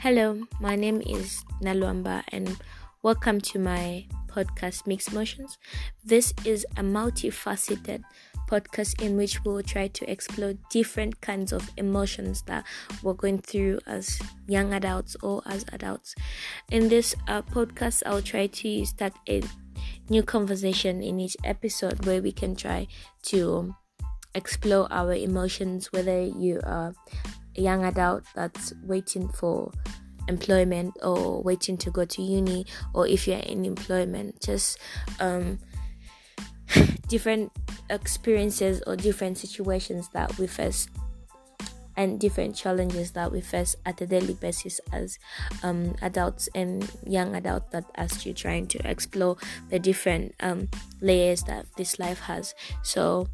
Hello, my name is Nalwamba, and welcome to my podcast Mixed Motions. This is a multifaceted podcast in which we'll try to explore different kinds of emotions that we're going through as young adults or as adults. In this uh, podcast, I'll try to start a new conversation in each episode where we can try to explore our emotions, whether you are a young adult that's waiting for employment or waiting to go to uni or if you're in employment just um, different experiences or different situations that we face and different challenges that we face at a daily basis as um, adults and young adults that are you're trying to explore the different um, layers that this life has. So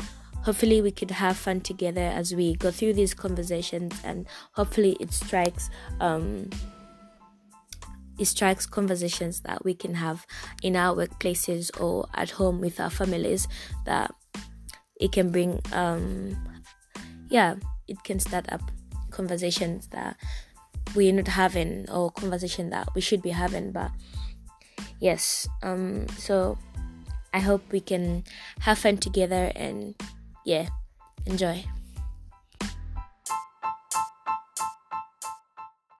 hopefully we could have fun together as we go through these conversations and hopefully it strikes um, it strikes conversations that we can have in our workplaces or at home with our families that it can bring um yeah it can start up conversations that we're not having or conversation that we should be having but yes um so i hope we can have fun together and yeah, enjoy.